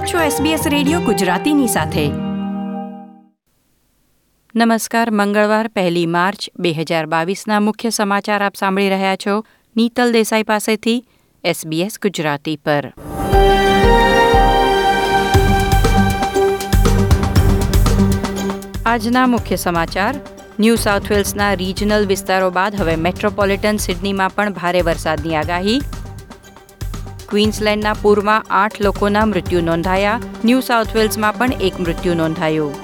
આપ છો SBS radio ગુજરાતીની સાથે. નમસ્કાર, મંગળવાર, પહેલી માર્ચ બે હજાર બાવીસના મુખ્ય સમાચાર આપ સાંભળી રહ્યા છો નીતલ દેસાઈ પાસેથી SBS ગુજરાતી પર. આજના મુખ્ય સમાચાર, ન્યૂ સાઉથ વેલ્સના રિજનલ વિસ્તારો બાદ હવે મેટ્રોપોલિટન સિડનીમાં પણ ભારે વરસાદની આગાહી. ક્વીન્સલેન્ડના પૂરમાં આઠ લોકોના મૃત્યુ નોંધાયા. ન્યૂ સાઉથ વેલ્સમાં પણ એક મૃત્યુ નોંધાયું.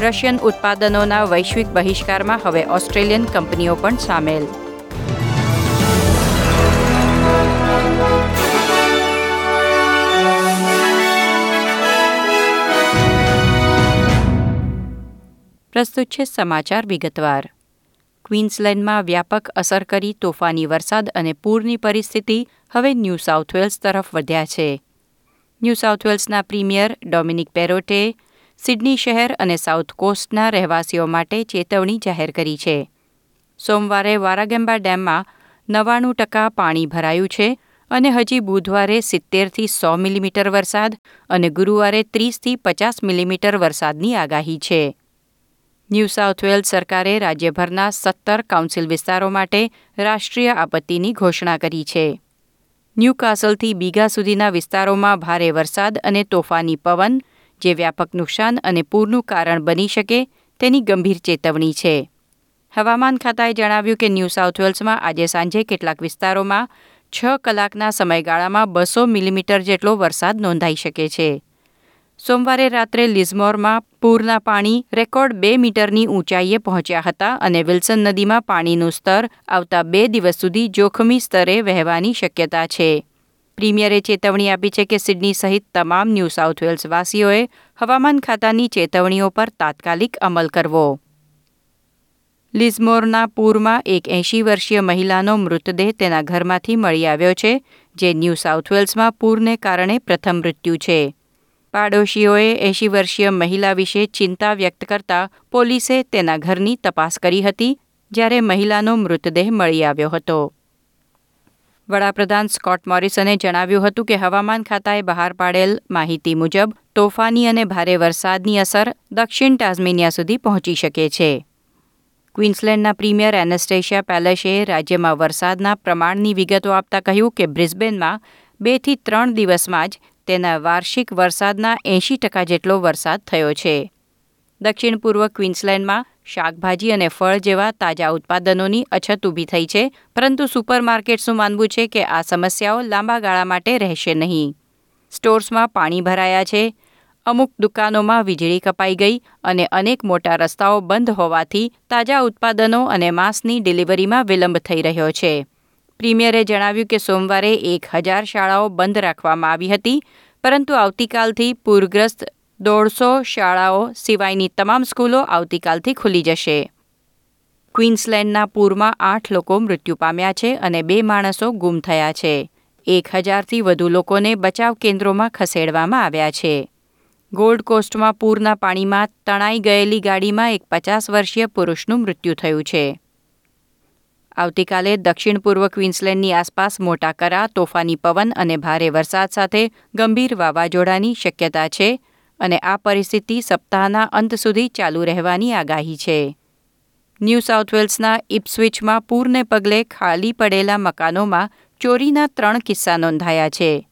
રશિયન ઉત્પાદનોના વૈશ્વિક બહિષ્કારમાં હવે ઓસ્ટ્રેલિયન કંપનીઓ પણ સામેલ. પ્રસ્તુત છે સમાચાર વિગતવાર. ક્વીન્સલેન્ડમાં વ્યાપક અસર કરી તોફાની વરસાદ અને પૂરની પરિસ્થિતિ હવે ન્યૂ સાઉથ વેલ્સ તરફ વધ્યા છે. ન્યૂ સાઉથ વેલ્સના પ્રીમિયર ડોમિનિક પેરોટે સિડની શહેર અને સાઉથ કોસ્ટના રહેવાસીઓ માટે ચેતવણી જાહેર કરી છે. સોમવારે વારાગેમ્બા ડેમમાં નવ્વાણું ટકા પાણી ભરાયું છે અને હજી બુધવારે સિત્તેરથી સો મિલીમીટર વરસાદ અને ગુરુવારે ત્રીસથી પચાસ મિલીમીટર વરસાદની આગાહી છે. ન્યૂ સાઉથ વેલ્સ સરકારે રાજ્યભરના સત્તર કાઉન્સિલ વિસ્તારો માટે રાષ્ટ્રીય આપત્તિની ઘોષણા કરી છે. ન્યૂ કાસલથી બીગા સુધીના વિસ્તારોમાં ભારે વરસાદ અને તોફાની પવન, જે વ્યાપક નુકસાન અને પૂરનું કારણ બની શકે તેની ગંભીર ચેતવણી છે. હવામાન ખાતાએ જણાવ્યું કે ન્યૂ સાઉથ વેલ્સમાં આજે સાંજે કેટલાક વિસ્તારોમાં છ કલાકના સમયગાળામાં બસો મિલીમીટર જેટલો વરસાદ નોંધાઈ શકે છે. સોમવારે રાત્રે લિઝમોરમાં પૂરના પાણી રેકોર્ડ બે મીટરની ઊંચાઈએ પહોંચ્યા હતા અને વિલ્સન નદીમાં પાણીનું સ્તર આવતા બે દિવસ સુધી જોખમી સ્તરે વહેવાની શક્યતા છે. પ્રીમિયરે ચેતવણી આપી છે કે સિડની સહિત તમામ ન્યૂ સાઉથ વેલ્સ વાસીઓએ હવામાન ખાતાની ચેતવણીઓ પર તાત્કાલિક અમલ કરવો. લિઝમોરના પૂરમાં એક એંશી વર્ષીય મહિલાનો મૃતદેહ તેના ઘરમાંથી મળી આવ્યો છે, જે ન્યૂ સાઉથ વેલ્સમાં પૂરને કારણે પ્રથમ મૃત્યુ છે. પાડોશીઓએ એંશી વર્ષીય મહિલા વિશે ચિંતા વ્યક્ત કરતા પોલીસે તેના ઘરની તપાસ કરી હતી, જ્યારે મહિલાનો મૃતદેહ મળી આવ્યો હતો. વડાપ્રધાન સ્કોટ મોરિસને જણાવ્યું હતું કે હવામાન ખાતાએ બહાર પાડેલ માહિતી મુજબ, તોફાની અને ભારે વરસાદની અસર દક્ષિણ ટાઝમેનિયા સુધી પહોંચી શકે છે. ક્વિન્સલેન્ડના પ્રીમિયર એનેસ્ટેશિયા પેલેશે રાજ્યમાં વરસાદના પ્રમાણની વિગતો આપતા કહ્યું કે બ્રિસ્બેનમાં બેથી ત્રણ દિવસમાં જ તેના વાર્ષિક વરસાદના એંશી ટકા જેટલો વરસાદ થયો છે. દક્ષિણ પૂર્વ ક્વીન્સલેન્ડમાં શાકભાજી અને ફળ જેવા તાજા ઉત્પાદનોની અછત ઊભી થઈ છે, પરંતુ સુપરમાર્કેટ્સનું માનવું છે કે આ સમસ્યાઓ લાંબા ગાળા માટે રહેશે નહીં. સ્ટોર્સમાં પાણી ભરાયા છે, અમુક દુકાનોમાં વીજળી કપાઈ ગઈ અને અનેક મોટા રસ્તાઓ બંધ હોવાથી તાજા ઉત્પાદનો અને માંસની ડિલિવરીમાં વિલંબ થઈ રહ્યો છે. પ્રીમિયરે જણાવ્યું કે સોમવારે એક હજાર શાળાઓ બંધ રાખવામાં આવી હતી, પરંતુ આવતીકાલથી પૂરગ્રસ્ત દોઢસો શાળાઓ સિવાયની તમામ સ્કૂલો આવતીકાલથી ખુલી જશે. ક્વીન્સલેન્ડના પૂરમાં આઠ લોકો મૃત્યુ પામ્યા છે અને બે માણસો ગુમ થયા છે. એક હજારથી વધુ લોકોને બચાવ કેન્દ્રોમાં ખસેડવામાં આવ્યા છે. ગોલ્ડ કોસ્ટમાં પૂરના પાણીમાં તણાઈ ગયેલી ગાડીમાં એક પચાસ વર્ષીય પુરુષનું મૃત્યુ થયું છે. આવતીકાલે દક્ષિણ પૂર્વ ક્વીન્સલેન્ડની આસપાસ મોટા કરા, તોફાની પવન અને ભારે વરસાદ સાથે ગંભીર વાવાઝોડાની શક્યતા છે અને આ પરિસ્થિતિ સપ્તાહના અંત સુધી ચાલુ રહેવાની આગાહી છે. ન્યૂ સાઉથ વેલ્સના ઇપ્સવિચમાં પૂરને પગલે ખાલી પડેલા મકાનોમાં ચોરીના ત્રણ કિસ્સા નોંધાયા છે.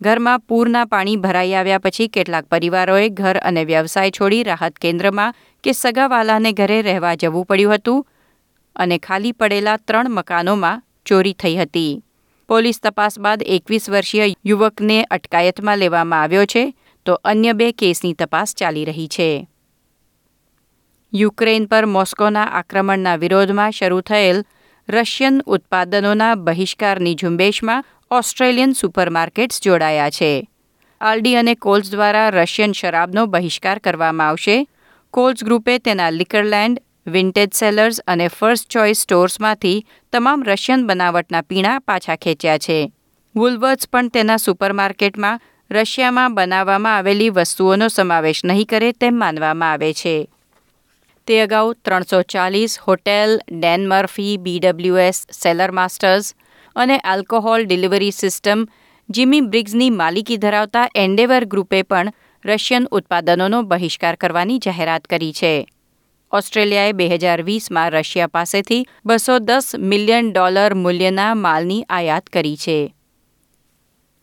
ઘરમાં પૂરના પાણી ભરાઈ આવ્યા પછી કેટલાક પરિવારોએ ઘર અને વ્યવસાય છોડી રાહત કેન્દ્રમાં કે સગાવાલાને ઘરે રહેવા જવું પડ્યું હતું. અને ખાલી પડેલા ત્રણ મકાનોમાં ચોરી થઈ હતી. પોલીસ તપાસ બાદ એકવીસ વર્ષીય યુવકને અટકાયતમાં લેવામાં આવ્યો છે, તો અન્ય બે કેસની તપાસ ચાલી રહી છે. યુક્રેન પર મોસ્કોના આક્રમણના વિરોધમાં શરૂ થયેલ રશિયન ઉત્પાદનોના બહિષ્કારની ઝુંબેશમાં ઓસ્ટ્રેલિયન સુપરમાર્કેટ્સ જોડાયા છે. આલ્ડી અને કોલ્સ દ્વારા રશિયન શરાબનો બહિષ્કાર કરવામાં આવશે. કોલ્સ ગ્રુપે તેના લિકરલેન્ડ વિન્ટેજ સેલર્સ અને ફર્સ્ટ ચોઇસ સ્ટોર્સમાંથી તમામ રશિયન બનાવટના પીણા પાછા ખેંચ્યા છે. વુલવર્ડ્સ પણ તેના સુપરમાર્કેટમાં રશિયામાં બનાવવામાં આવેલી વસ્તુઓનો સમાવેશ નહીં કરે તેમ માનવામાં આવે છે. તે અગાઉ ત્રણસો ચાલીસ hotel, Dan Murphy BWS cellar masters અને આલ્કોહોલ ડિલિવરી સિસ્ટમ જીમી બ્રિગ્સની માલિકી ધરાવતા એન્ડેવર ગ્રુપે પણ રશિયન ઉત્પાદનોનો બહિષ્કાર કરવાની જાહેરાત કરી છે. ઓસ્ટ્રેલિયાએ બે હજાર વીસમાં રશિયા પાસેથી બસો દસ મિલિયન ડોલર મૂલ્યના માલની આયાત કરી છે.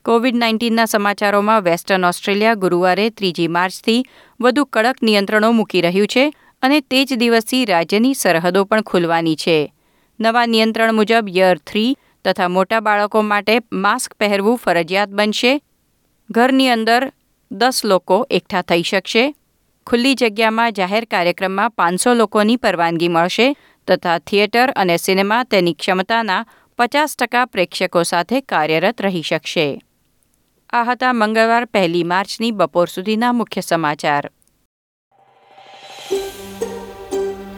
કોવિડ નાઇન્ટીનના સમાચારોમાં વેસ્ટર્ન ઓસ્ટ્રેલિયા ગુરુવારે ત્રીજી માર્ચથી વધુ કડક નિયંત્રણો મૂકી રહ્યું છે અને તે જ દિવસથી રાજ્યની સરહદો પણ ખુલવાની છે. નવા નિયંત્રણ મુજબ યર થ્રી તથા મોટા બાળકો માટે માસ્ક પહેરવું ફરજિયાત બનશે. ઘરની અંદર દસ લોકો એકઠા થઈ શકશે. ખુલ્લી જગ્યામાં જાહેર કાર્યક્રમમાં પાંચસો લોકોની પરવાનગી મળશે તથા થિયેટર અને સિનેમા તેની ક્ષમતાના પચાસ ટકા પ્રેક્ષકો સાથે કાર્યરત રહી શકશે. આ હતા મંગળવાર પહેલી માર્ચની બપોર સુધીના મુખ્ય સમાચાર.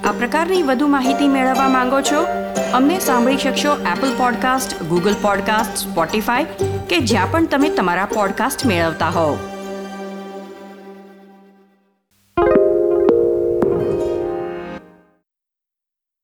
આ પ્રકારની વધુ માહિતી મેળવવા માંગો છો? અમને સાંભળી શકશો Apple podcast Google podcast Spotify કે જ્યાં પણ તમે તમારા પોડકાસ્ટ મેળવતા હોવ.